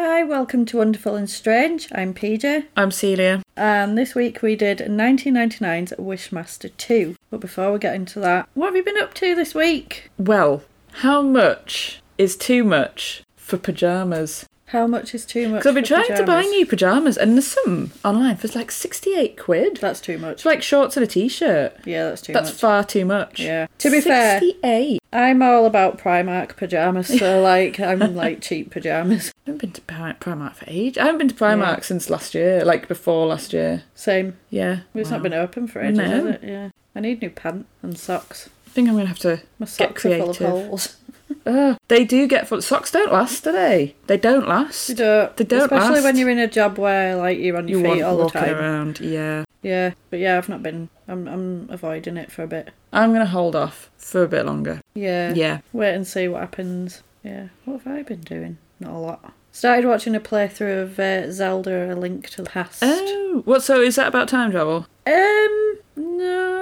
Hi, welcome to Wonderful and Strange. I'm PJ, I'm Celia. and this week we did 1999's Wishmaster 2. But before we get into that, what have you been up to this week? Well, how much is too much for pyjamas? How much is too much? Because I've been trying to buy new pyjamas, and there's some online for like 68 quid. That's too much. It's like shorts and a t-shirt. Yeah, that's too much. That's much. far too much. Yeah. To be fair, 68. I'm all about Primark pajamas, so like I'm like cheap pajamas. I haven't been to Pri- Primark for age. I haven't been to Primark since last year, like before last year. Same. Yeah. It's Wow. not been open for ages, No. has it? Yeah. I need new pants and socks. I think I'm going to have to. My socks are full of creative. holes. Oh, they do get full. Socks don't last, do they? They don't last. You don't. They don't Especially last. when you're in a job where like you're on your You feet all the time. around. Yeah. Yeah, but yeah, I've not been. I'm I'm avoiding it for a bit. I'm going to hold off for a bit longer. Yeah. Yeah. Wait and see what happens. Yeah. What have I been doing? Not a lot. Started watching a playthrough of uh, Zelda: A Link to the Past. Oh, what? So is that about time travel? Um, no.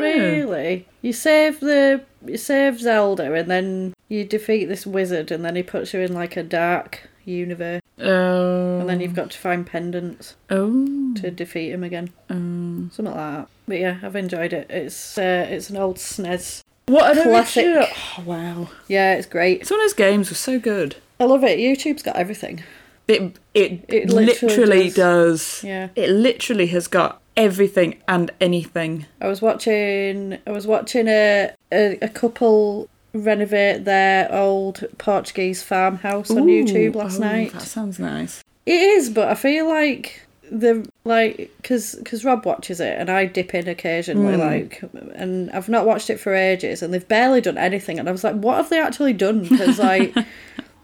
Really. You save the you save Zelda, and then you defeat this wizard, and then he puts you in like a dark universe, Oh. and then you've got to find pendants Oh. to defeat him again. Um, Something like that. But yeah, I've enjoyed it. It's uh, it's an old SNES. what? Classic. Classic. Oh, wow. Yeah, it's great. Some of those games were so good. I love it. YouTube's got everything. It it, It literally literally, does. does. Yeah. It literally has got everything and anything. I was watching. I was watching a a, a couple renovate their old Portuguese farmhouse on YouTube last oh, night. That sounds nice. It is, but I feel like the like because because Rob watches it and I dip in occasionally, Mm. like, and I've not watched it for ages, and they've barely done anything, and I was like, what have they actually done? Because like.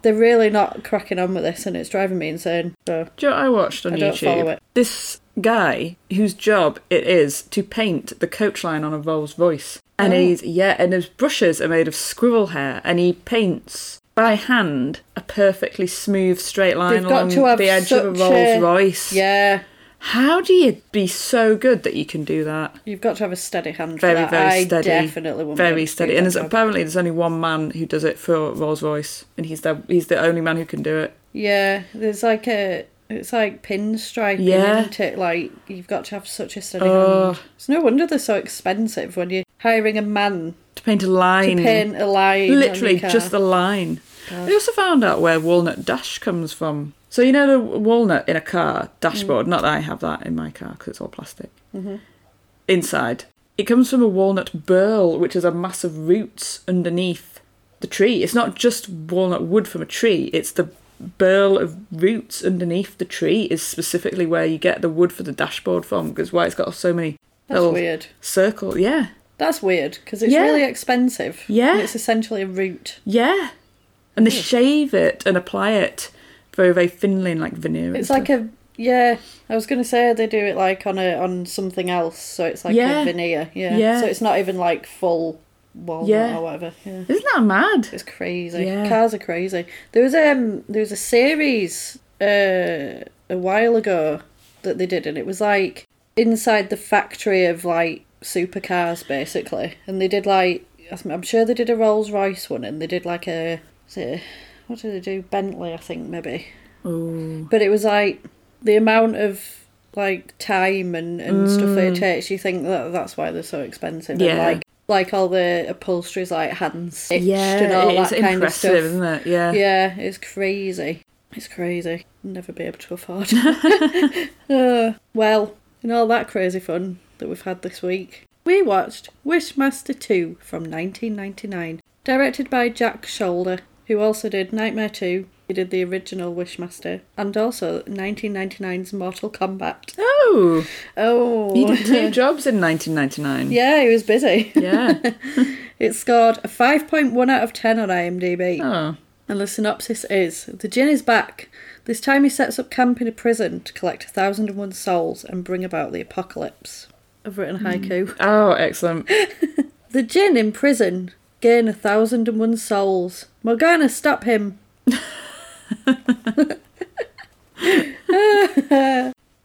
They're really not cracking on with this, and it's driving me insane. So Do you know what I watched on I don't YouTube? follow it. This guy whose job it is to paint the coach line on a Rolls Royce. And Oh. he's yeah, and his brushes are made of squirrel hair and he paints by hand a perfectly smooth straight line They've along the edge of a Rolls a- Royce. yeah, How do you be so good that you can do that? you've got to have a steady hand Very, for that. very I steady. definitely wouldn't Very steady. And there's, job. apparently there's only one man who does it for Rolls Royce and he's the he's the only man who can do it. Yeah, there's like a. It's like pinstriping, Yeah. isn't it? Like you've got to have such a steady Oh. hand. It's no wonder they're so expensive when you're hiring a man To paint a line. to paint a line. Literally just the line. God. I also found out where walnut dash comes from. So you know the walnut in a car dashboard. Not that I have that in my car because it's all plastic. Mhm. Inside, it comes from a walnut burl, which is a mass of roots underneath the tree. It's not just walnut wood from a tree. It's the burl of roots underneath the tree is specifically where you get the wood for the dashboard from. Because why it's got so many That's little weird. circles. Yeah, That's weird because it's Yeah. really expensive. Yeah. It's essentially a root. yeah. And they Hmm. shave it and apply it very, very thinly and like veneer. It's like a yeah. I was gonna say they do it like on a on something else, so it's like Yeah. a veneer. Yeah. Yeah. So it's not even like full walnut Yeah. or whatever. Yeah. Isn't that mad? It's crazy. Yeah. Cars are crazy. There was um there was a series uh a while ago that they did and it was like inside the factory of like supercars basically. And they did like I'm sure they did a Rolls Royce one and they did like a it, what did they do? Bentley I think maybe. Oh, But it was like the amount of like time and, and stuff that it takes, you think that that's why they're so expensive. And Mm. Yeah. like like all the upholstery's like hand stitched yeah, and all that kind of stuff. Isn't it? Yeah. Yeah, it's crazy. It's crazy. Never be able to afford. uh, well, in all that crazy fun that we've had this week, we watched Wishmaster 2 from 1999, directed by Jack Sholder, who also did Nightmare 2. He did the original Wishmaster and also 1999's Mortal Kombat. Oh, Oh, he did two jobs in 1999. yeah, he was busy. Yeah. It scored a 5.1 out of 10 on IMDb. Oh. And the synopsis is The Jinn is back. This time he sets up camp in a prison to collect a thousand and one souls and bring about the apocalypse. I've written a hmm. haiku. Oh, excellent. The Jinn in prison gain a thousand and one souls. Morgana, stop him.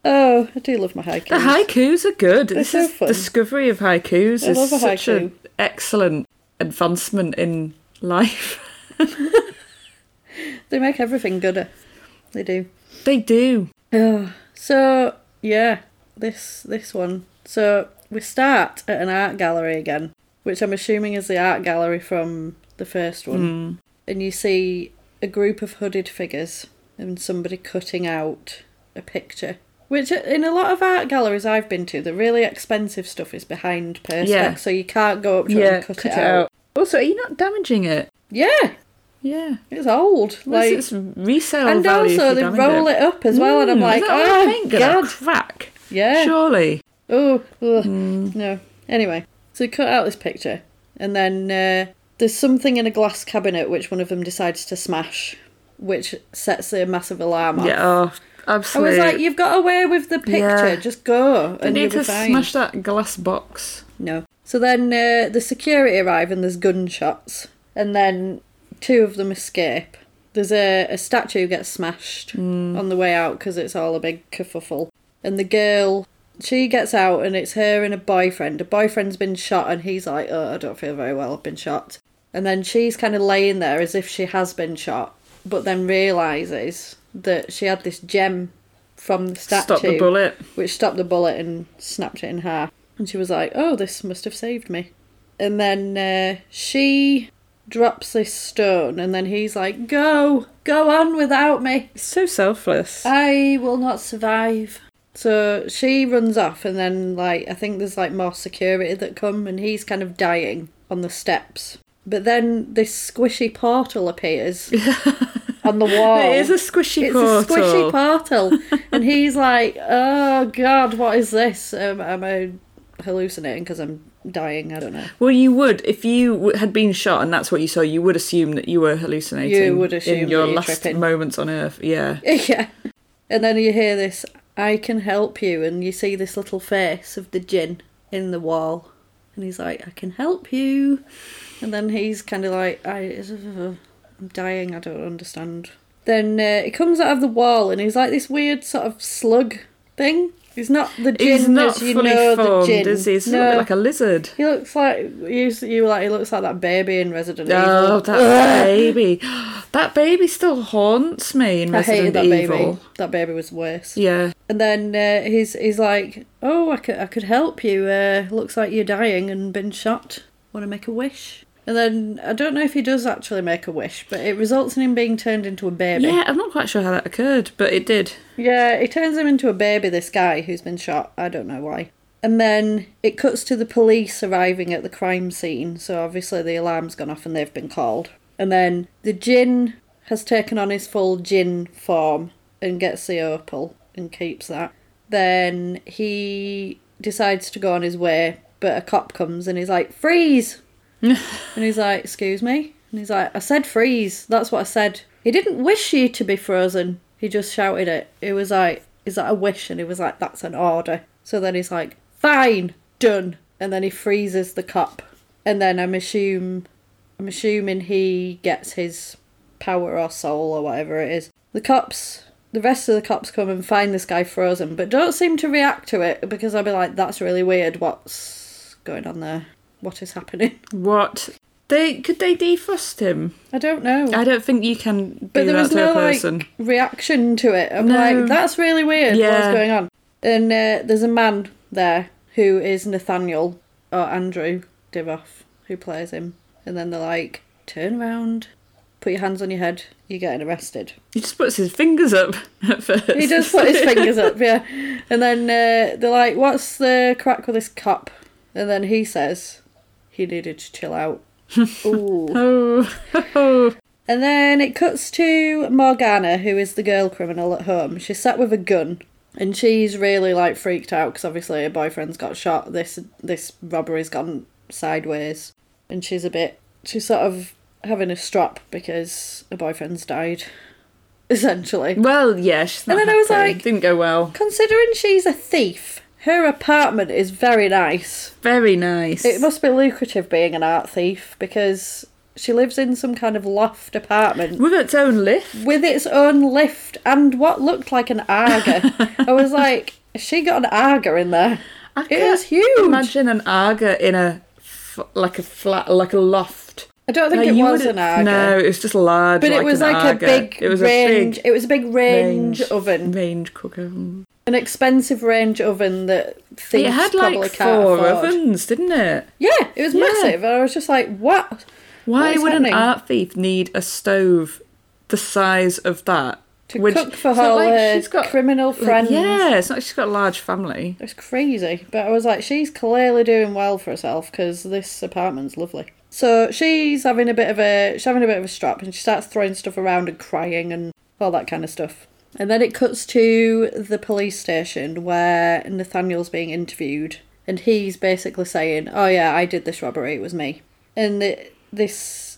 oh, I do love my haikus. The haikus are good. This so is fun. discovery of haikus I is love a such haiku. an excellent advancement in life. They make everything gooder. They do. They do. Oh, so yeah, this this one. So we start at an art gallery again, which I'm assuming is the art gallery from the first one, Mm. and you see a group of hooded figures and somebody cutting out a picture. Which in a lot of art galleries I've been to, the really expensive stuff is behind perspex, Yeah. so you can't go up to it and cut, it, out. Also, are you not damaging it? Yeah, Yeah. it's old. Like, it's resale and value if also they roll it. up as well, and I'm Mm, like, is that why oh paint god, crack. yeah. Surely. Oh. Mm. no. Anyway, so they cut out this picture, and then uh, there's something in a glass cabinet which one of them decides to smash, which sets a massive alarm off. Yeah. Oh, I was like, you've got away with the picture, Yeah. just go, They and need to fine. smash that glass box. No. So then uh, the security arrive and there's gunshots, and then two of them escape. There's a, a statue gets smashed on the way out because it's all a big kerfuffle. And the girl, she gets out and it's her and a boyfriend. A boyfriend's been shot and he's like, oh, I don't feel very well, I've been shot. And then she's kind of laying there as if she has been shot, but then realises that she had this gem from the statue Stop the bullet. which stopped the bullet and snapped it in half. And she was like, "Oh, this must have saved me." And then uh, she drops this stone, and then he's like, "Go, go on without me. It's so selfless. I will not survive." So she runs off, and then like I think there's like more security that come, and he's kind of dying on the steps. But then this squishy portal appears on the wall. it is a squishy It's portal. It's a squishy portal, and he's like, "Oh God, what is this? Um, am I hallucinating because I'm dying? I don't know." Well, you would if you had been shot and that's what you saw. You would assume that you were hallucinating. You would assume in your last tripping. moments on Earth. Yeah. yeah, and then you hear this, "I can help you," and you see this little face of the Jinn in the wall, and he's like, "I can help you," and then he's kind of like, "I, I'm dying. I don't understand." Then uh, he comes out of the wall, and he's like this weird sort of slug thing. He's not the Jinn He's not as you fully know formed, the Jinn. is he? He's a little bit like a lizard. He looks like you. You like he looks like that baby in Resident Oh, Evil. that baby. That baby still haunts me in I Resident that Evil. baby. That baby was worse. Yeah. And then uh, he's he's like, "Oh, I could I could help you. Uh, looks like you're dying and been shot. Want to make a wish?" And then I don't know if he does actually make a wish, but it results in him being turned into a baby. Yeah, I'm not quite sure how that occurred, but it did. Yeah, it turns him into a baby, this guy who's been shot. I don't know why. And then it cuts to the police arriving at the crime scene, so obviously the alarm's gone off and they've been called. And then the Jin has taken on his full Jin form and gets the opal and keeps that. Then he decides to go on his way, but a cop comes and he's like, Freeze! and he's like, Excuse me? And he's like, I said freeze. That's what I said. He didn't wish you to be frozen. He just shouted it. He was like, Is that a wish? And he was like, That's an order. So then he's like, Fine, done. And then he freezes the cup. And then I'm assume I'm assuming he gets his power or soul or whatever it is. The cops the rest of the cops come and find this guy frozen, but don't seem to react to it because I'll be like, That's really weird. What's going on there? What is happening? What? They could they defrost him? I don't know. I don't think you can do But there that was to no a person. like reaction to it. I'm No. like, that's really weird. Yeah. What's going on? And uh, there's a man there who is Nathaniel or Andrew Divoff who plays him. And then they're like, turn around, put your hands on your head, you're getting arrested. He just puts his fingers up at first. He does put his fingers up, yeah. And then uh, they're like, what's the crack with this cop? And then he says he needed to chill out. Ooh. Oh. And then it cuts to Morgana, who is the girl criminal at home. She's sat with a gun, and she's really like freaked out because obviously her boyfriend's got shot. This this robbery's gone sideways, and she's a bit. She's sort of having a strop because her boyfriend's died, essentially. Well, yeah, she's not And then I was like- didn't go well. Considering she's a thief, her apartment is very nice. Very nice. It must be lucrative being an art thief because she lives in some kind of loft apartment with its own lift. with its own lift and what looked like an Aga. I was like, she got an Aga in there? I It can't huge. Imagine an Aga in a like a flat, like a loft. I don't think it was an Aga. No, it was just large. But it was like a big It was range. a big it was a big range, range oven, range cooker. An expensive range oven that thieves It had probably like can't four afford. ovens, didn't it? Yeah, it was Yeah. massive. And I was just like, what? Why What is would happening? an art thief need a stove the size of that To Which- cook for her like, uh, she's got, criminal Like, friends. yeah, it's not. She's got a large family. It's crazy. But I was like, she's clearly doing well for herself because this apartment's lovely. So she's having a bit of a she's having a bit of a strap and she starts throwing stuff around and crying and all that kind of stuff. And then it cuts to the police station where Nathaniel's being interviewed and he's basically saying, "Oh yeah, I did this robbery. It was me." And the, this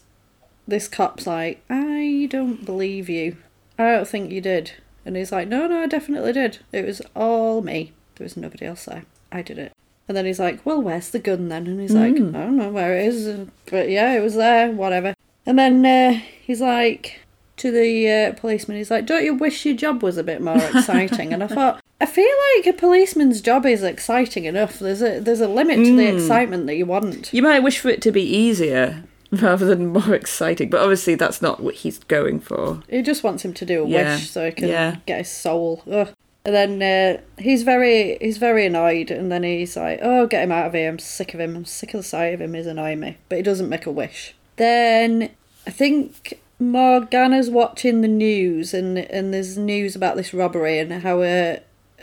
this cop's like, "I don't believe you. I don't think you did." And he's like, "No, no, I definitely did. It was all me. There was nobody else there. I did it." And then he's like, "Well, where's the gun then?" And he's like, Mm. "I don't know where it is, but yeah, it was there. Whatever." And then uh, he's like to the uh, policeman, he's like, "Don't you wish your job was a bit more exciting?" and I thought, I feel like a policeman's job is exciting enough. There's a there's a limit to the Mm. excitement that you want. You might wish for it to be easier rather than more exciting, but obviously that's not what he's going for. He just wants him to do a Yeah. wish so he can Yeah. get his soul. Ugh. And then uh, he's very he's very annoyed, and then he's like, "Oh, get him out of here! I'm sick of him. I'm sick of the sight of him. He's annoying me." But he doesn't make a wish. Then I think Morgana's watching the news, and and there's news about this robbery and how a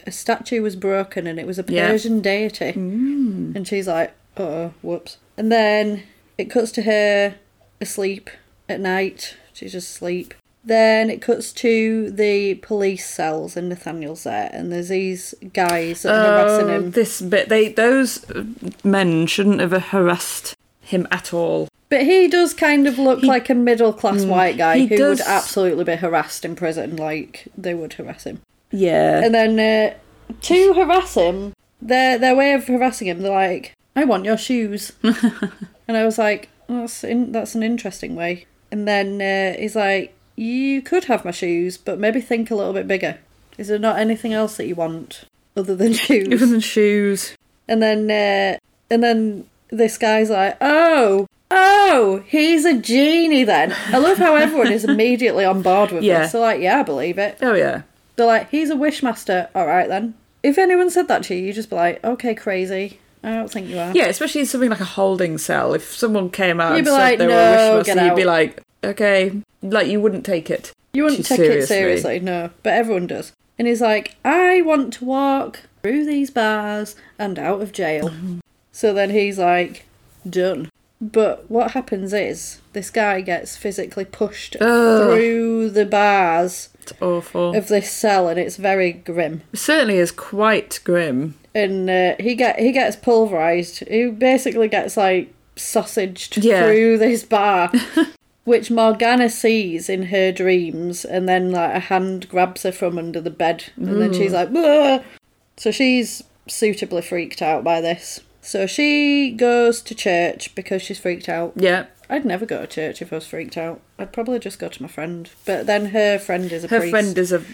a statue was broken, and it was a Yeah. Persian deity. Mm. And she's like, oh, whoops. And then it cuts to her asleep at night. She's just asleep. Then it cuts to the police cells and Nathaniel's there, and there's these guys that are harassing Oh, him. this bit, they those men shouldn't have harassed him at all. But he does kind of look He- like a middle class white guy who does- would absolutely be harassed in prison, like they would harass him. Yeah, And then uh, to harass him, their their way of harassing him, they're like, "I want your shoes," and I was like, "That's in, that's an interesting way." And then uh, he's like, "You could have my shoes, but maybe think a little bit bigger. Is there not anything else that you want other than shoes?" than shoes. and then uh, and then this guy's like, "Oh." Oh, he's a genie then. I love how everyone is immediately on board with Yeah. this. They're like, yeah, I believe it. Oh yeah, They're like, he's a wishmaster. All right then. If anyone said that to you, you'd just be like, okay, crazy. I don't think you are. yeah. Especially something like a holding cell. If someone came out You'd and said like, they "No, were a wishmaster, you'd be like, okay, like you wouldn't take it. you wouldn't take it seriously. seriously, no. But everyone does. And he's like, I want to walk through these bars and out of jail. so then he's like, done. But what happens is this guy gets physically pushed Ugh. through the bars It's awful. of this cell, and it's very grim. It certainly is quite grim. and uh, he get he gets pulverized. He basically gets like sausaged Yeah. through this bar, which Morgana sees in her dreams, and then like a hand grabs her from under the bed, and then she's like, so she's suitably freaked out by this. So she goes to church because she's freaked out. Yeah, I'd never go to church if I was freaked out. I'd probably just go to my friend. But then her friend is a priest. her priest. friend is a.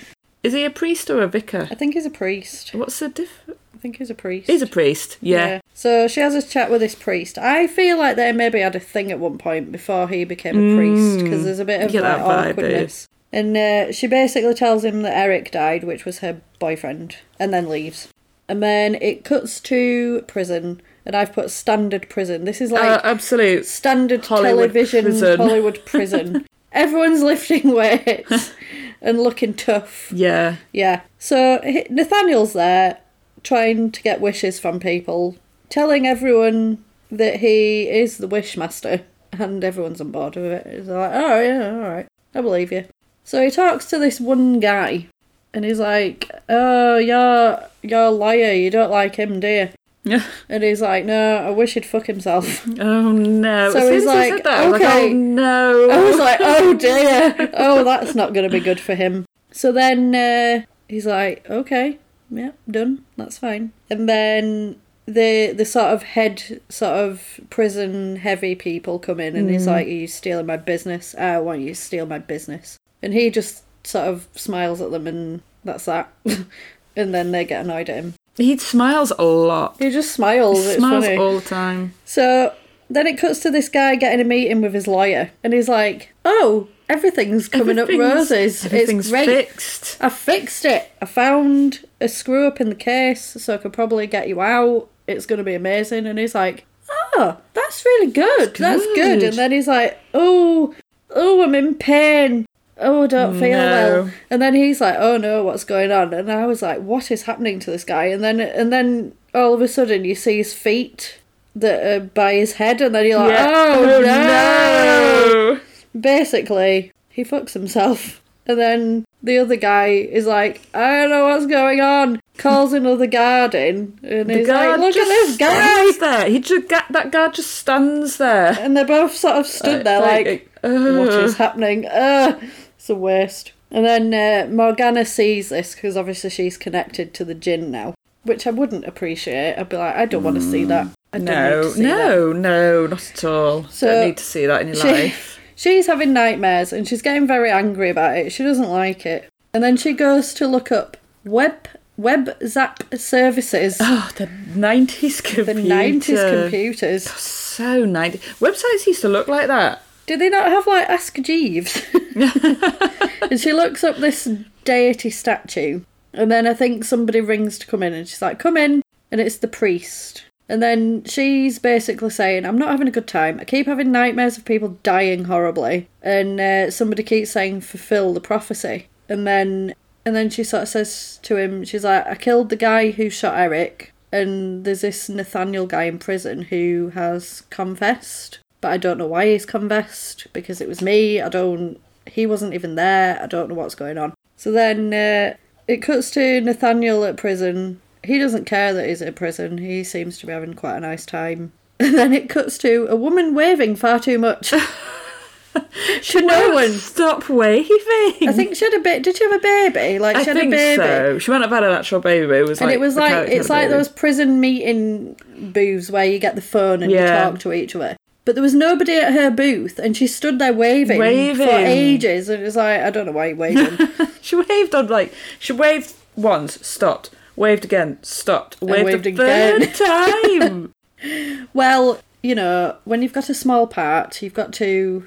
Is he a priest or a vicar? I think he's a priest. What's the diff? I think he's a priest. He's a priest. Yeah. So she has a chat with this priest. I feel like they maybe had a thing at one point before he became a priest because there's a bit of like, that vibe, eh? awkwardness. And uh, she basically tells him that Eric died, which was her boyfriend, and then leaves. And then it cuts to prison, and I've put standard prison. This is like uh, absolute. standard Hollywood television prison. Hollywood prison. Everyone's lifting weights and looking tough. Yeah. Yeah. So Nathaniel's there trying to get wishes from people, telling everyone that he is the wishmaster, and everyone's on board with it. He's like, oh, yeah, all right. I believe you. So he talks to this one guy, and he's like, oh, you're, you're a liar. You don't like him, do you? Yeah. And he's like, no, I wish he'd fuck himself. Oh no. So he's like, that, was like, okay. oh no. I was like, oh dear. Oh, that's not going to be good for him. So then uh, he's like, okay, yeah, done. That's fine. And then the the sort of head, sort of prison heavy people come in, and he's like, are you stealing my business? I want you to steal my business. And he just sort of smiles at them, and that's that. and then they get annoyed at him. he smiles a lot. He just smiles. He smiles funny. all the time. So then it cuts to this guy getting a meeting with his lawyer, and he's like, "Oh, everything's coming up roses. Everything's it's great. fixed. I fixed it. I found a screw up in the case, so I could probably get you out. It's going to be amazing." And he's like, "Oh, that's really good. That's, good. good. And then he's like, "Oh, oh, I'm in pain." Oh, I don't feel No. well. And then he's like, "Oh no, what's going on?" And I was like, "What is happening to this guy?" And then, and then all of a sudden, you see his feet that are by his head, and then you're like, Yeah. "Oh, no. no! Basically, he fucks himself. And then the other guy is like, I don't know what's going on. Calls another guard in. And The he's like, look at this guy. there. He just that guard just stands there. And they're both sort of stood there like, uh, what is happening? Ugh, it's the worst. And then uh, Morgana sees this because obviously she's connected to the Jinn now, which I wouldn't appreciate. I'd be like, I don't want to see that. I don't No, see that. no, no, not at all. So, Don't need to see that in your she- life. She's having nightmares and she's getting very angry about it. She doesn't like it. And then she goes to look up web web zap services. Oh, the nineties the 90s computers. So 90. Websites used to look like that. Do they not have like Ask Jeeves? and she looks up this deity statue. And then I think somebody rings to come in and she's like, Come in. And it's the priest. And then she's basically saying, I'm not having a good time. I keep having nightmares of people dying horribly. And uh, somebody keeps saying, Fulfill the prophecy. And then. And then she sort of says to him, she's like, I killed the guy who shot Eric, and there's this Nathaniel guy in prison who has confessed, but I don't know why he's confessed because it was me. I don't. He wasn't even there. I don't know what's going on. So then uh, it cuts to Nathaniel at prison. He doesn't care that he's at prison. He seems to be having quite a nice time. And then it cuts to a woman waving far too much. to no one. Stop waving. I think she had a bit. Did she have a baby? Like I she had a baby. so. She might have had an actual baby. It was And like it was like it's like those prison meeting booths where you get the phone and Yeah. you talk to each other. But there was nobody at her booth, and she stood there waving, Waving. for ages. And it was like, I don't know why you're waving. She waved on like she waved once, stopped, waved again, stopped, waved, waved a again. third time. well, you know, when you've got a small part, you've got to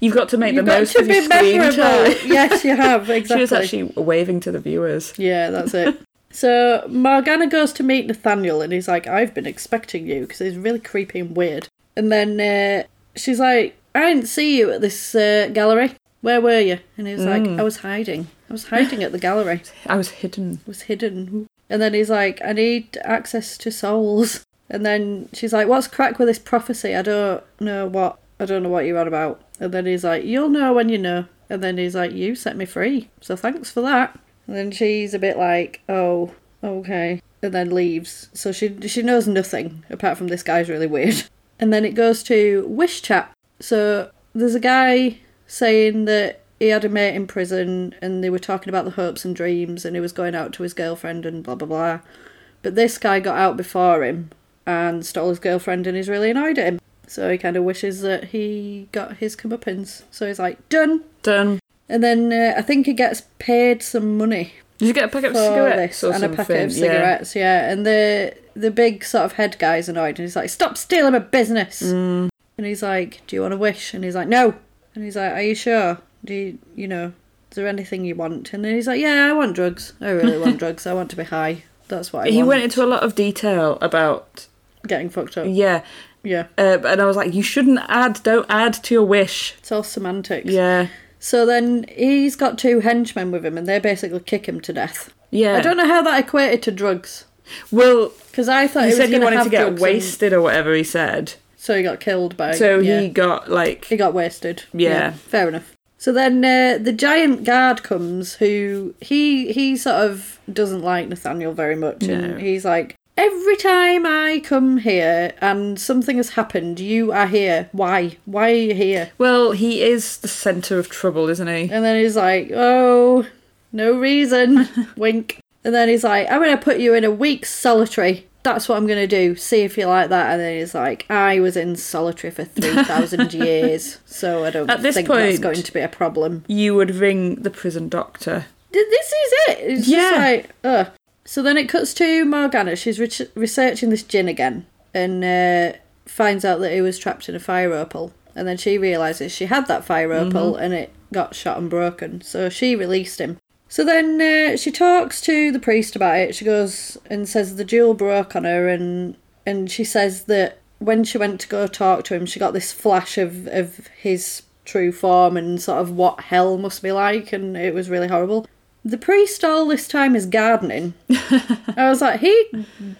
You've got to make you've the most of your screen time. yes, you have Exactly. She was actually waving to the viewers. Yeah, that's it. So Morgana goes to meet Nathaniel, and he's like, "I've been expecting you," because he's really creepy and weird. And then uh, she's like, "I didn't see you at this uh, gallery. Where were you?" And he's like, "I was hiding. I was hiding at the gallery. I was hidden. I was hidden." And then he's like, "I need access to souls." And then she's like, "What's crack with this prophecy? I don't know what. I don't know what you're on about." And then he's like, "You'll know when you know." And then he's like, "You set me free, so thanks for that." And then she's a bit like, "Oh, okay," and then leaves. So she she knows nothing apart from this guy's really weird. And then it goes to wish chat. So there's a guy saying that he had a mate in prison, and they were talking about the hopes and dreams, and he was going out to his girlfriend and blah blah blah. But this guy got out before him and stole his girlfriend, and he's really annoyed at him. So he kind of wishes that he got his comeuppance. So he's like, done. Done. And then uh, I think he gets paid some money Did you get a packet of cigarettes this or and something? a packet of Yeah. cigarettes. Yeah. and the the big sort of head guy's annoyed, and he's like, "Stop stealing my business." Mm. And he's like, "Do you want a wish?" And he's like, "No." And he's like, "Are you sure? Do you, you know, is there anything you want?" And then he's like, "Yeah, I want drugs. I really want drugs. I want to be high. That's what I He want." went into a lot of detail about getting fucked up. yeah, Yeah, uh, and I was like, you shouldn't add. Don't add to your wish. it's all semantics. Yeah, So then he's got two henchmen with him, and they basically kick him to death. yeah. I don't know how that equated to drugs. Well, Because I thought he he, said was he wanted to get drugs and- wasted or whatever he said. so he got killed by. So yeah. he got like He got wasted. Yeah. fair enough. So then uh, the giant guard comes, who he he sort of doesn't like Nathaniel very much, No. and he's like, every time I come here and something has happened, you are here. Why? Why are you here? Well, he is the centre of trouble, isn't he? And then he's like, oh, no reason. Wink. And then he's like, I'm going to put you in a week's solitary. That's what I'm going to do. See if you like that. And then he's like, I was in solitary for 3,000 years, so I don't At this think that's going to be a problem. You would ring the prison doctor. This is it. It's Yeah. just like, ugh. So then it cuts to Morgana. She's re- researching this Jinn again. And uh, finds out that he was trapped in a fire opal. And then she realises she had that fire opal and it got shot and broken. So she released him. So then uh, she talks to the priest about it. She goes and says the jewel broke on her, and and she says that when she went to go talk to him, she got this flash of of his true form and sort of what hell must be like, and it was really horrible. The priest all this time is gardening. I was like, he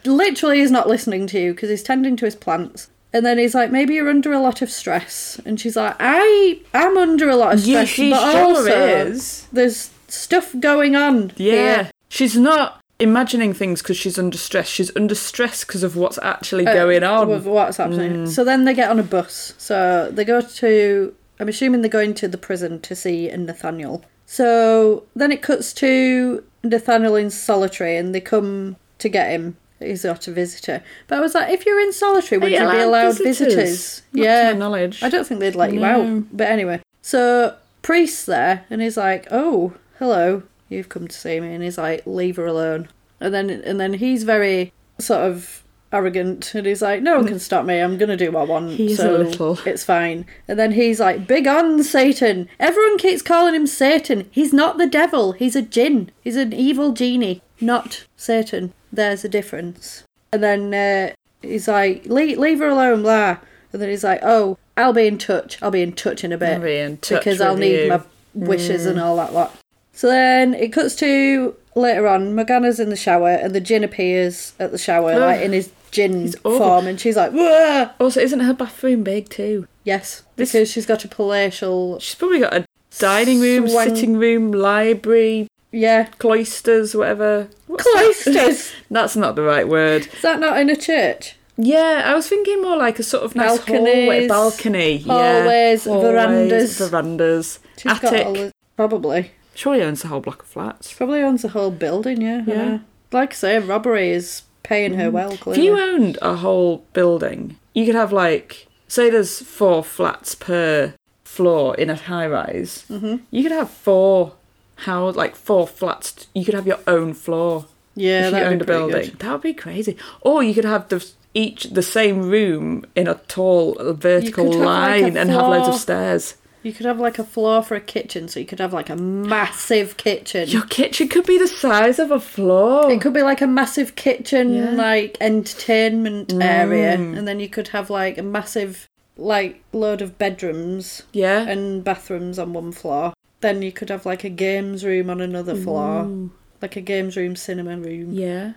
literally is not listening to you because he's tending to his plants. And then he's like, maybe you're under a lot of stress. And she's like, I am under a lot of Yeah, stress, she but sure also is. there's stuff going on. Yeah. here. She's not imagining things because she's under stress. She's under stress because of what's actually Uh, going on. With what's happening. Mm. So then they get on a bus. So they go to. I'm assuming they're going to the prison to see Nathaniel. So then it cuts to Nathaniel in solitary, and they come to get him. He's got a visitor. But I was like, if you're in solitary, would you you be allowed allowed visitors? visitors? Not to yeah. my knowledge. I don't think they'd let you No. out. But anyway, so priest's there, and he's like, "Oh, hello, you've come to see me," and he's like, "Leave her alone." And then and then he's very sort of arrogant, and he's like, "No one can stop me. I'm gonna do what I want." He's a so little- It's fine. And then he's like, "Big on Satan." Everyone keeps calling him Satan. He's not the devil. He's a jinn. He's an evil genie, not Satan. There's a difference. And then uh, he's like, leave, leave her alone, blah. And then he's like, oh, I'll be in touch. I'll be in touch in a bit. In because I'll need you. my wishes and all that lot. So then it cuts to later on, Morgana's in the shower and the Jinn appears at the shower, like in his Jinn form. And she's like, Wah! Also, isn't her bathroom big too? yes, This- because she's got a palatial, She's probably got a dining room, Swan- sitting room, library, yeah, cloisters, whatever. What's that? cloisters. That's not the right word. Is that not in a church? Yeah, I was thinking more like a sort of nice Balconies, hallway, balcony, hallways, yeah, verandas. verandas, She's got attic. all the, probably. Surely owns the whole block of flats. Probably owns the whole building, yeah. Yeah. yeah. Like I say, robbery is paying her well, If you owned a whole building, you could have like, say, there's four flats per floor in a high rise. Mhm. You could have four how like four flats. You could have your own floor yeah, if you owned a building. good. That would be crazy. Or you could have the each the same room in a tall vertical could have, like, line and have loads of stairs. You could have like a floor for a kitchen, so you could have like a massive kitchen. Your kitchen could be the size of a floor. It could be like a massive kitchen, Yeah. like entertainment area, Mm. and then you could have like a massive, like load of bedrooms yeah. and bathrooms on one floor. Then you could have like a games room on another floor, Ooh. like a games room, cinema room, Yeah.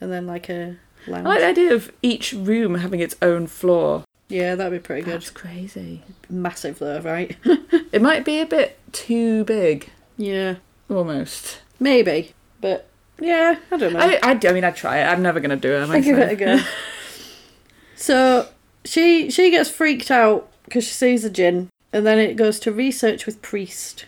and then like a lounge. I like the idea of each room having its own floor. Yeah, that'd be pretty good. That's crazy. Massive though, right? It might be a bit too big, yeah, almost. maybe, but yeah, I don't know. I, I, I mean, I'd try it. I'm never going to do it. am I, give so- it a go. so she she gets freaked out because she sees a Jinn, and then it goes to research with priest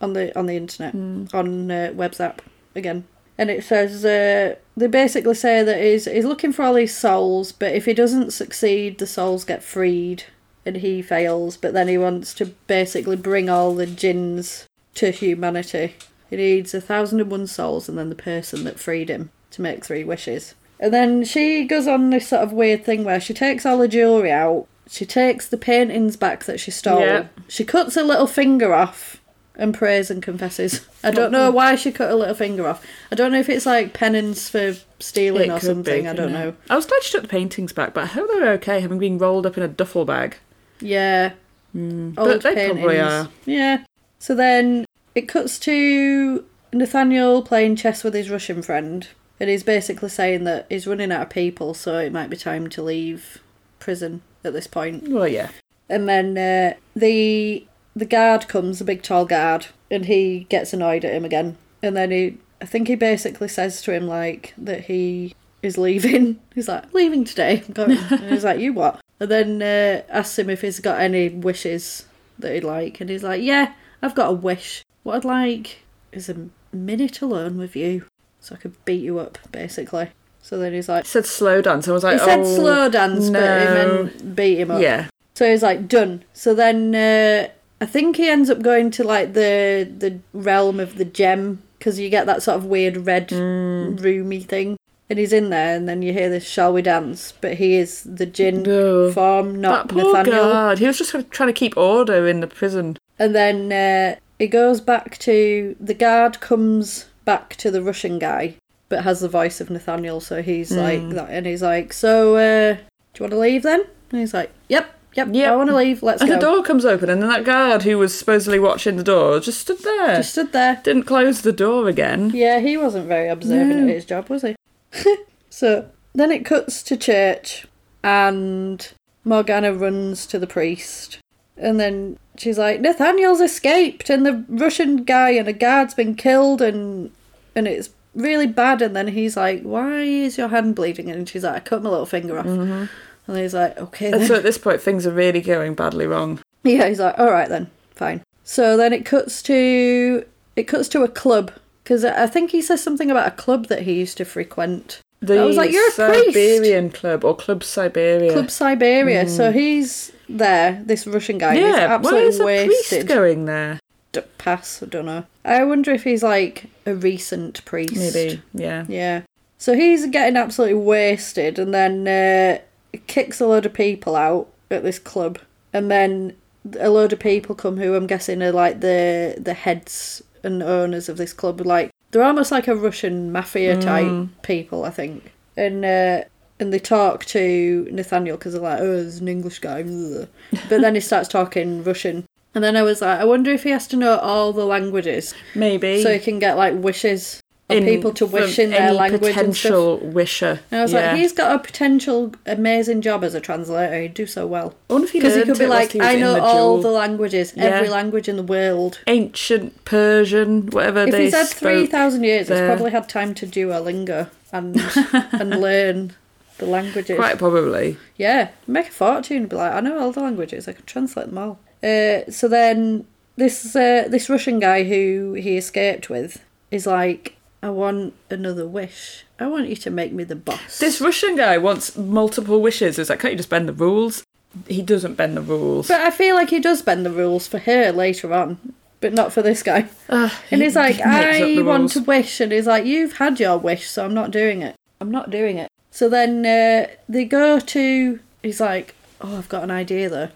on the on the internet Mm. on uh, app again, and it says uh, they basically say that he's he's looking for all these souls, but if he doesn't succeed, the souls get freed, and he fails. But then he wants to basically bring all the jinns to humanity. He needs a thousand and one souls, and then the person that freed him to make three wishes. And then she goes on this sort of weird thing where she takes all the jewellery out, she takes the paintings back that she stole, Yeah. she cuts her little finger off and prays and confesses. I don't know why she cut her little finger off. I don't know if it's like penance for stealing It or could something, be, I don't couldn't know. it? I was glad she took the paintings back, but I hope they're okay, having been rolled up in a duffel bag. Yeah, Mm. old But they paintings. probably are. Yeah. So then it cuts to Nathaniel playing chess with his Russian friend, and he's basically saying that he's running out of people, so it might be time to leave prison at this point. Well, yeah. And then uh, the the guard comes, the big tall guard, and he gets annoyed at him again. And then he, I think he basically says to him like that he is leaving. He's like, leaving today. I'm going. and he's like, you what? And then uh, asks him if he's got any wishes that he'd like, and he's like, yeah, I've got a wish. What I'd like is a minute alone with you, so I could beat you up, basically. So then he's like, It said slow dance. I was like, he said oh, slow dance, but he no. meant beat him up. Yeah. So he's like done. So then uh, I think he ends up going to like the the realm of the gem because you get that sort of weird red Mm. roomy thing. and he's in there, and then you hear this "Shall we dance?" But he is the jinn No. form, not That poor Nathaniel. guard. He was just trying to keep order in the prison. And then uh, it goes back to the guard comes back to the Russian guy, but has the voice of Nathaniel. So he's like that, and he's like, "So, uh, do you want to leave then?" And he's like, "Yep, yep, Yep. I want to leave. Let's And go." the door comes open, and then that guard who was supposedly watching the door just stood there. Just stood there. Didn't close the door again. Yeah, he wasn't very observant No. at his job, was he? so then it cuts to church, and Morgana runs to the priest, and then she's like, "Nathaniel's escaped, and the Russian guy and a guard's been killed, and and it's really bad." And then he's like, "Why is your hand bleeding?" And she's like, "I cut my little finger off." Mm-hmm. And he's like, "Okay." And so at this point, things are really going badly wrong. Yeah, he's like, all right then, fine. So then it cuts to it cuts to a club because I think he says something about a club that he used to frequent. The I was like, "You're a priest." Siberian Club or Club Siberia. Club Siberia. So he's there. This Russian guy. Hmm. yeah, why absolutely is a priest going there? D- pass. I don't know. I wonder if he's like a recent priest. Maybe, yeah. Yeah. So he's getting absolutely wasted, and then uh, kicks a load of people out at this club, and then a load of people come who I'm guessing are like the the heads and owners of this club. Like they're almost like a Russian mafia type people, I think. And uh, and they talk to Nathaniel because they're like, oh, there's an English guy, but then he starts talking Russian. And then I was like, I wonder if he has to know all the languages Maybe. so he can get like wishes In- people to wish in their language and stuff. potential wisher. And I was yeah. like, he's got a potential amazing job as a translator. He'd do so well. If he Because he could be like, I know the all duel. the languages, Yeah. every language in the world. ancient Persian, whatever If he's had 3,000 years, he's probably had time to Duolingo and, and learn the languages. Quite probably. Yeah, make a fortune and be like, I know all the languages, I can translate them all. Uh, so then this uh, this Russian guy who he escaped with is like, I want another wish. I want you to make me the boss. This Russian guy wants multiple wishes. It's like, can't you just bend the rules? He doesn't bend the rules. But I feel like he does bend the rules for her later on, but not for this guy. Ugh, And he he's like, makes I want to wish. And he's like, You've had your wish, so I'm not doing it. I'm not doing it. So then uh, they go to. He's like, Oh, I've got an idea though.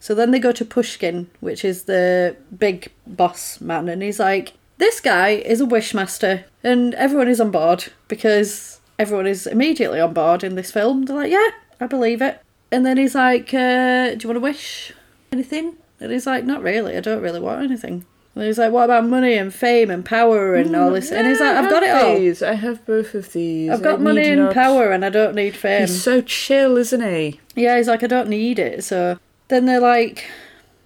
So then they go to Pushkin, which is the big boss man, and he's like, This guy is a wishmaster, and everyone is on board because everyone is immediately on board in this film. They're like, Yeah, I believe it. And then he's like, uh, Do you want to wish anything? And he's like, Not really, I don't really want anything. And he's like, What about money and fame and power and all this? And he's like, I I've got it all. these. I have both of these. I've got need money and not- power and I don't need fame. He's so chill, isn't he? Yeah, he's like, I don't need it. So then they're like,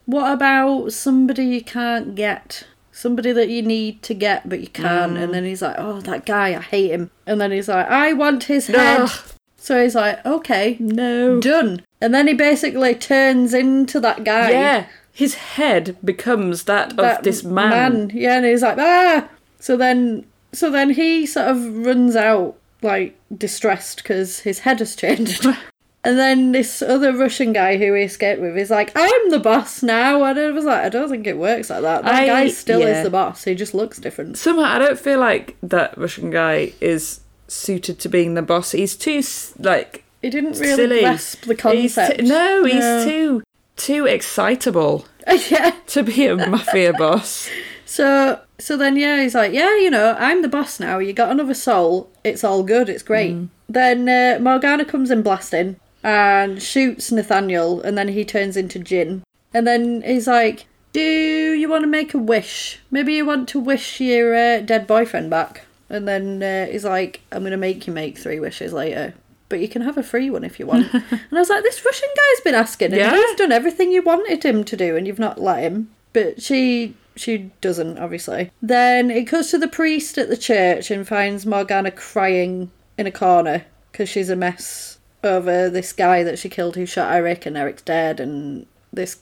what about somebody you can't get? Somebody that you need to get but you can't. Mm. And then he's like, oh, that guy, I hate him. And then he's like, I want his head. So he's like, okay, No. done. And then he basically turns into that guy. Yeah, his head becomes that, that of this man. Yeah, and he's like, ah. So then, so then he sort of runs out like distressed because his head has changed. and then this other Russian guy who he escaped with is like, I'm the boss now. And I was like, I don't think it works like that. That I- guy still yeah. is the boss. He just looks different. Somehow, I don't feel like that Russian guy is suited to being the boss. He's too like He didn't really silly. grasp the He's concept. no, he's No. too too excitable yeah. to be a mafia boss. So so then yeah, he's like, yeah, you know, I'm the boss now. You got another soul. It's all good. It's great. Mm. Then uh, Morgana comes in blasting and shoots Nathaniel, and then he turns into Jin. And then he's like, "Do you want to make a wish? Maybe you want to wish your uh, dead boyfriend back." And then uh, he's like, "I'm gonna make you make three wishes later." But you can have a free one if you want. and I was like, this Russian guy's been asking, and Yeah. he's done everything you wanted him to do, and you've not let him. But she she doesn't, obviously. Then it goes to the priest at the church and finds Morgana crying in a corner because she's a mess over this guy that she killed who shot Eric, and Eric's dead, and this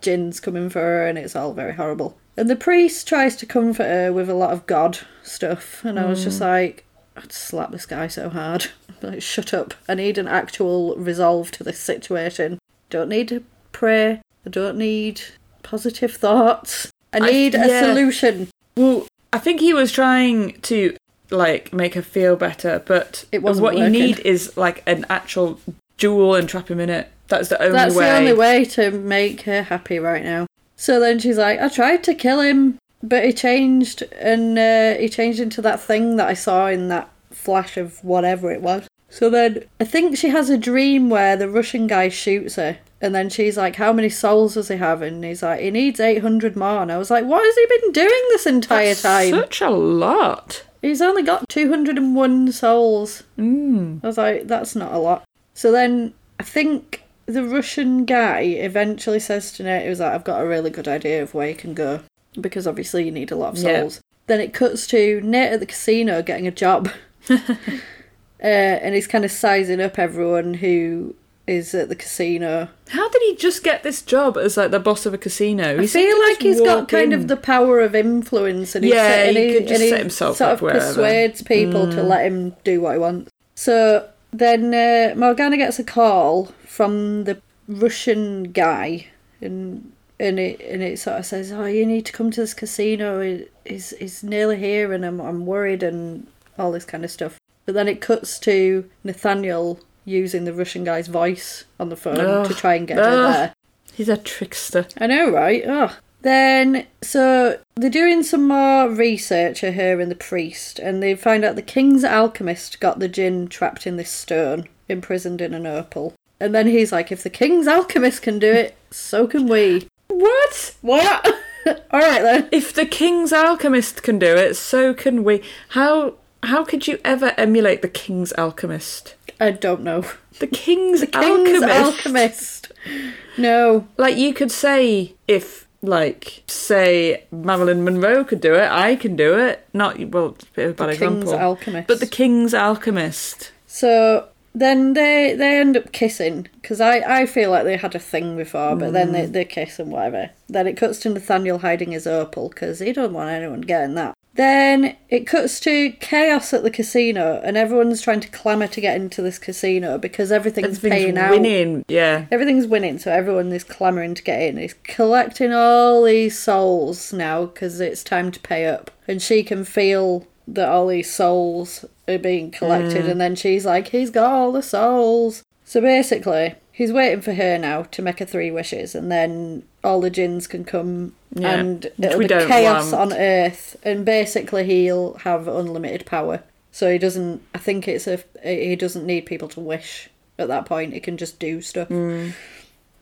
Jin's coming for her, and it's all very horrible. And the priest tries to comfort her with a lot of God stuff, and I was just hmm. like, I'd slap this guy so hard. Like, shut up. I need an actual resolve to this situation. Don't need to pray. I don't need positive thoughts. I I- need a solution. Well, I think he was trying to like make her feel better, but It wasn't what you need is like an actual jewel and trap him in it. That's the only That's way. the only way to make her happy right now. So then she's like, I tried to kill him, but he changed, and uh, he changed into that thing that I saw in that flash of whatever it was. So then I think she has a dream where the Russian guy shoots her, and then she's like, How many souls does he have? And he's like, He needs 800 more. And I was like, What has he been doing this entire That's time? Such a lot. He's only got 201 souls. Mm. I was like, that's not a lot. So then I think the Russian guy eventually says to Nate, he was like, I've got a really good idea of where you can go. Because obviously you need a lot of souls. Then it cuts to Nate at the casino getting a job. uh, and he's kind of sizing up everyone who is at the casino. How did he just get this job as like the boss of a casino? I He seemed feel like he's got kind in. of the power of influence, and he's Yeah, and he he, could just and set himself sort up of wherever. Mm. persuades people to let him do what he wants. So then uh, Morgana gets a call from the Russian guy, and and it and it sort of says, "Oh, you need to come to this casino. It- He's he's nearly here, and I'm I'm worried and all this kind of stuff." But then it cuts to Nathaniel using the Russian guy's voice on the phone to try and get her there. He's a trickster. I know, right? Oh. Then, so they're doing some more research of her and the priest, and they find out the king's alchemist got the Jinn trapped in this stone, imprisoned in an opal. And then he's like, if the king's alchemist can do it, so can we. What? What? All right then. If the king's alchemist can do it, so can we. How how could you ever emulate the king's alchemist? I don't know. The king's, The king's alchemist. alchemist. No. Like you could say if like say Marilyn Monroe could do it, I can do it. Not well, it's a bit of a bad The example. king's alchemist. but the king's alchemist. So then they they end up kissing because I, I feel like they had a thing before, but then they, mm. they kiss and whatever. Then it cuts to Nathaniel hiding his opal because he don't want anyone getting that. Then it cuts to chaos at the casino and everyone's trying to clamour to get into this casino because everything's, Everything's paying out. winning. Yeah. Everything's winning, so everyone is clamouring to get in. He's collecting all these souls now because it's time to pay up. And she can feel that all these souls are being collected, mm. and then she's like, he's got all the souls. So basically, he's waiting for her now to make her three wishes, and then all the jinns can come Yeah, and it'll be chaos want. on Earth. And basically, he'll have unlimited power. So he doesn't. I think it's a. He doesn't need people to wish at that point. He can just do stuff.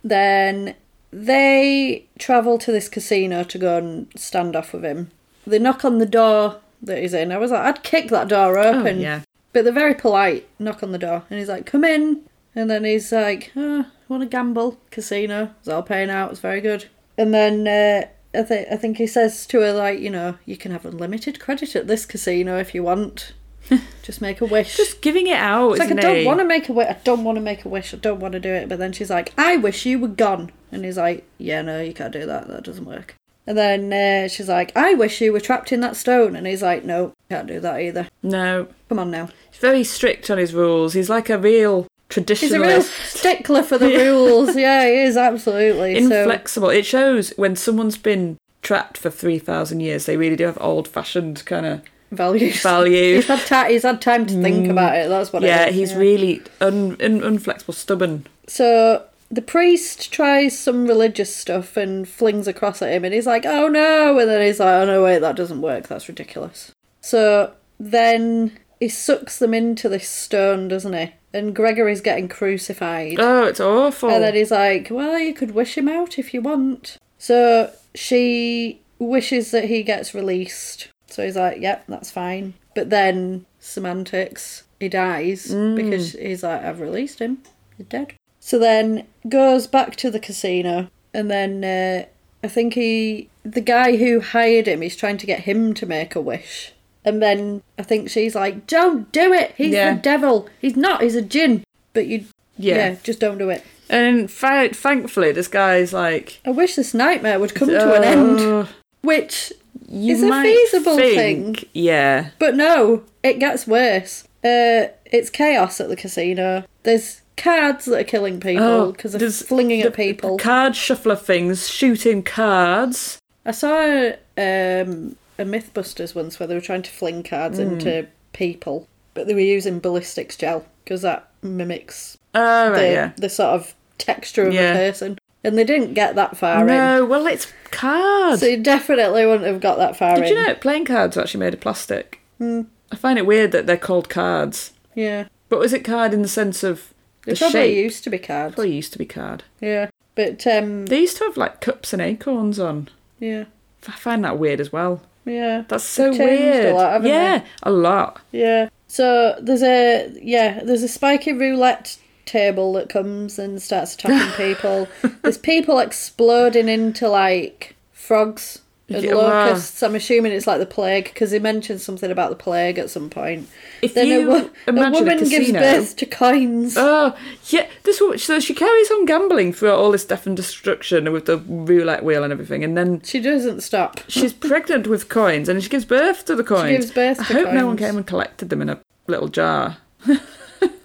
Then they travel to this casino to go and stand off with him. They knock on the door that he's in. I was like, I'd kick that door Oh, open. yeah. But they're very polite. Knock on the door, and he's like, "Come in." And then he's like, oh, "Want to gamble? Casino? It's all paying out. It's very good." And then uh, I think I think he says to her like, "You know, you can have unlimited credit at this casino if you want. Just make a wish." Just giving it out. It's like I don't want to make a wish. I don't want to make a wish. I don't want to do it. But then she's like, "I wish you were gone." And he's like, "Yeah, no, you can't do that. That doesn't work." And then uh, she's like, "I wish you were trapped in that stone." And he's like, "No, can't do that either. No. Come on now." He's very strict on his rules. He's like a real traditionalist. He's a real stickler for the rules. Yeah, he is absolutely. So inflexible. It shows when someone's been trapped for 3,000 years, they really do have old fashioned kind of values. value. He's had time. He's had time to think about it. That's what. Mm. yeah, it is, he's really un, un, unflexible, stubborn. So the priest tries some religious stuff and flings across at him, and he's like, "Oh no!" And then he's like, "Oh no, wait, that doesn't work. That's ridiculous." So then he sucks them into this stone, doesn't he? And Gregory's getting crucified. Oh, it's awful. And then he's like, Well, you could wish him out if you want. So she wishes that he gets released. So he's like, Yep, that's fine. But then, semantics, he dies because he's like, I've released him. He's dead. So then goes back to the casino. And then uh, I think he, the guy who hired him, he's trying to get him to make a wish. And then I think she's like, Don't do it. He's Yeah. the devil. He's not. He's a djinn. But you Yeah. yeah, just don't do it. And fa- thankfully, this guy's like. I wish this nightmare would come to an end. "Oh, Which, You It's a might feasible think, thing. Yeah. but no, it gets worse. Uh, it's chaos at the casino. There's cards that are killing people Oh, because they're there's flinging the at people. Card shuffler things, shooting cards. I saw um, a MythBusters once where they were trying to fling cards Hmm. into people, but they were using ballistics gel because that mimics Oh, right, the, yeah. the sort of texture of Yeah. a person. And they didn't get that far in. No, well, it's cards. So you definitely wouldn't have got that far Did in. you know playing cards are actually made of plastic? Hmm. I find it weird that they're called cards. Yeah. But was it card in the sense of the It probably shape? used to be cards. Probably used to be card. Yeah. But um They used to have like cups and acorns on. yeah. I find that weird as well. Yeah. That's so They've a weird. lot, yeah, a lot. Yeah. So there's a yeah, there's a spiky roulette table that comes and starts attacking people. there's people exploding into like frogs and Yeah, wow. I'm assuming it's like the plague because he mentioned something about the plague at some point. If Then a, you a imagine woman gives birth to coins. Oh, yeah. This wo- so she carries on gambling throughout all this death and destruction with the roulette wheel and everything, and then she doesn't stop. she's pregnant with coins, and she gives birth to the coins. gives birth I hope no one came and collected them in a little jar.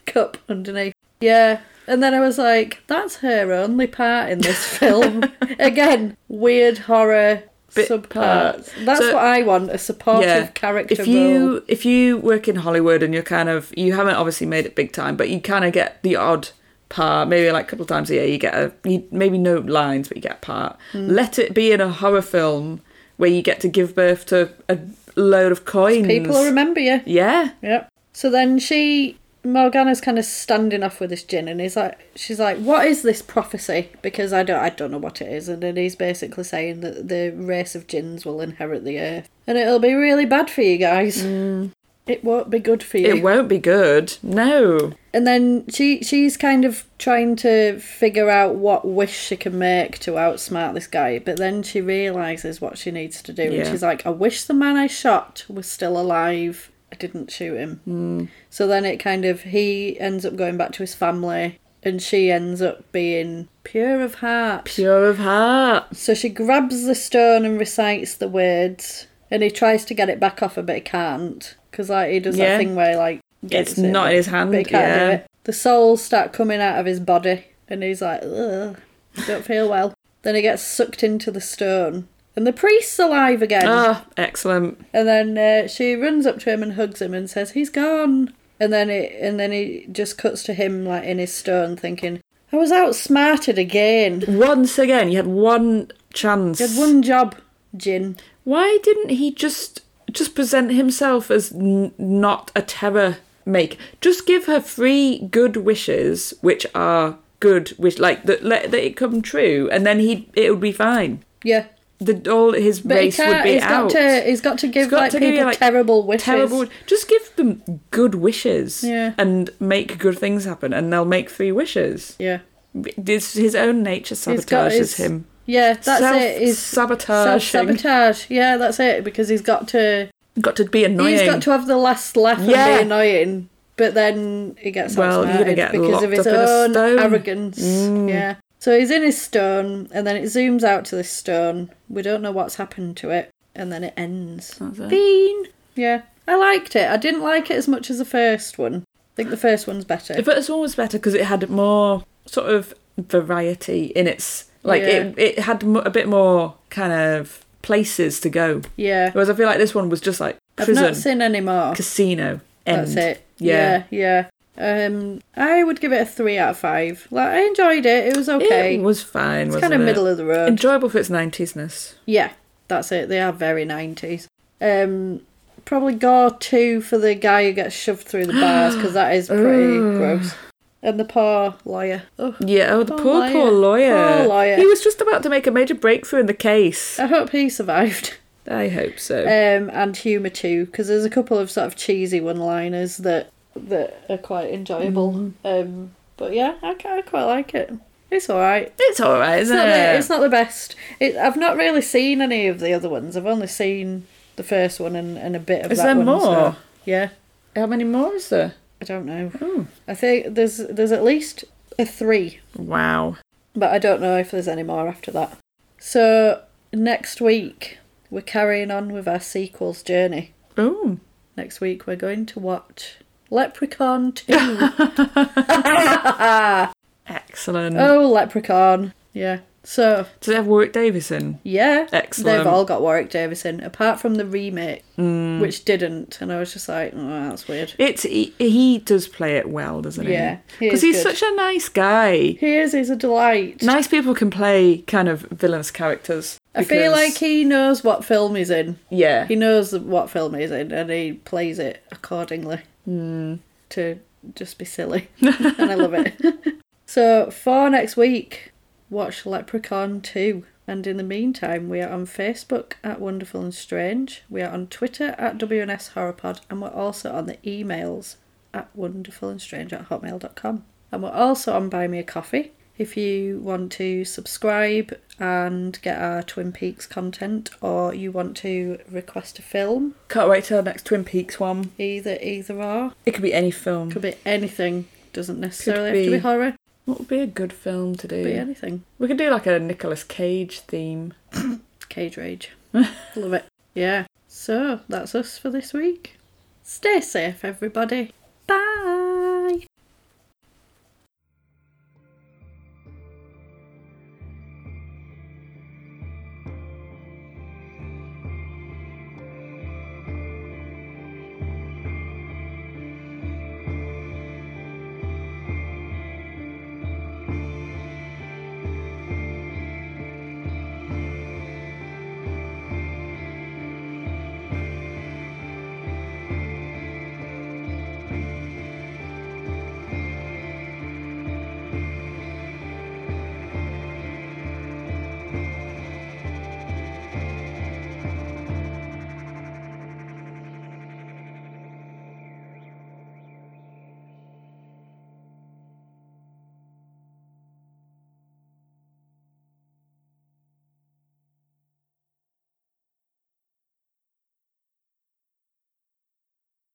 cup underneath. Yeah. And then I was like, that's her only part in this film. Again, weird horror subparts. part. That's So- what I want, a supportive Yeah. character If you role. if you work in Hollywood and you're kind of you haven't obviously made it big time, but you kind of get the odd part. Maybe like a couple of times a year, you get a you, maybe no lines, but you get a part. Hmm. Let it be in a horror film where you get to give birth to a load of coins. People will remember you. yeah, Yep. So then she Morgana's kind of standing off with this Jinn and he's like she's like, What is this prophecy? Because I don't I don't know what it is and then he's basically saying that the race of Jinns will inherit the earth. And it'll be really bad for you guys. Mm. It won't be good for you. it won't be good. No. And then she she's kind of trying to figure out what wish she can make to outsmart this guy, but then she realizes what she needs to do, and Yeah. she's like, "I wish the man I shot was still alive. I didn't shoot him." Hmm. So then it kind of he ends up going back to his family, and she ends up being pure of heart. Pure of heart. So she grabs the stone and recites the words, and he tries to get it back off her, but he can't because like he does Yeah. that thing where he, like gets It's it, not in his hand, but he can't do yeah. The souls start coming out of his body, and he's like, "Ugh, I don't feel well." Then he gets sucked into the stone, and the priest's alive again. Ah, excellent. And then uh, she runs up to him and hugs him and says, "He's gone." And then it, and then he just cuts to him like in his stone, thinking, "I was outsmarted again. Once again, you had one chance. You had one job, Jinn." Why didn't he just just present himself as n- not a terror make? Just give her three good wishes, which are good wish, like that. Let that it come true, and then he it would be fine. Yeah, The all his but race would be He's out. got to. He's got to give got like to give people you, like, terrible wishes. Terrible. Just give them good wishes, Yeah. and make good things happen, and they'll make three wishes. Yeah, This his own nature sabotages his- him. yeah. That's it. He's Self-sabotaging. sabotage. Yeah, that's it. Because he's got to. Got to be annoying. He's got to have the last laugh Yeah. and be annoying. But then he gets Well, outsmarted get because of his up in a own stone. Mm. arrogance. Yeah. So he's in his stone, and then it zooms out to this stone. We don't know what's happened to it, and then it ends. That's it. Bean. Yeah, I liked it. I didn't like it as much as the first one. I think the first one's better. The first one was better because it had more sort of variety in its like Yeah. it. It had a bit more kind of places to go. yeah, Whereas I feel like this one was just like I've prison, not seen any more. casino, end. That's it. Yeah. yeah, yeah. Um, I would give it a three out of five. Like I enjoyed it. It was okay. It was fine. it's kind of it? middle of the road. Enjoyable for its nineties-ness. Yeah, that's it. They are very 90s. Um, probably gore two for the guy who gets shoved through the bars because that is pretty gross. And the poor lawyer. Oh, Yeah. Oh, the Poor poor, lawyer. poor lawyer. Poor lawyer. He was just about to make a major breakthrough in the case. I hope he survived. I hope so. Um, and humour too, because there's a couple of sort of cheesy one-liners that that are quite enjoyable. Um, but yeah, I, I quite like it. It's all right. it's all right, It's isn't not, it? the, it's not the best. It, I've not really seen any of the other ones. I've only seen the first one and, and a bit of Is that there one. more? so- yeah, How many more is there? I don't know. Oh, I think there's there's at least a three, wow. but I don't know if there's any more after that. So next week we're carrying on with our sequels journey. Oh, Next week we're going to watch Leprechaun 2. excellent. oh, Leprechaun. Yeah. So, Does it have Warwick Davis in? yeah. Excellent. They've all got Warwick Davis in, apart from the remake, Mm. which didn't. And I was just like, oh, that's weird. It's he, he does play it well, doesn't he? Yeah, because is he's good. such a nice guy. He is, he's a delight. Nice people can play kind of villainous characters. I feel like he knows what film he's in. yeah, He knows what film he's in and he plays it accordingly Hmm. to just be silly. and I love it. so, for next week, watch Leprechaun 2. And in the meantime, we are on Facebook at Wonderful and Strange. We are on Twitter at WNS Horrorpod. And we're also on the emails at wonderfulandstrange at hotmail.com. And we're also on Buy Me a Coffee. If you want to subscribe and get our Twin Peaks content, or you want to request a film, can't wait till our next Twin Peaks one. either either or. It could be any film. Could be anything. Doesn't necessarily have to be- be horror. What would be a good film to do? Could be anything. We could do like a Nicolas Cage theme. Cage Rage. Love it. Yeah. So that's us for this week. Stay safe, everybody. Bye.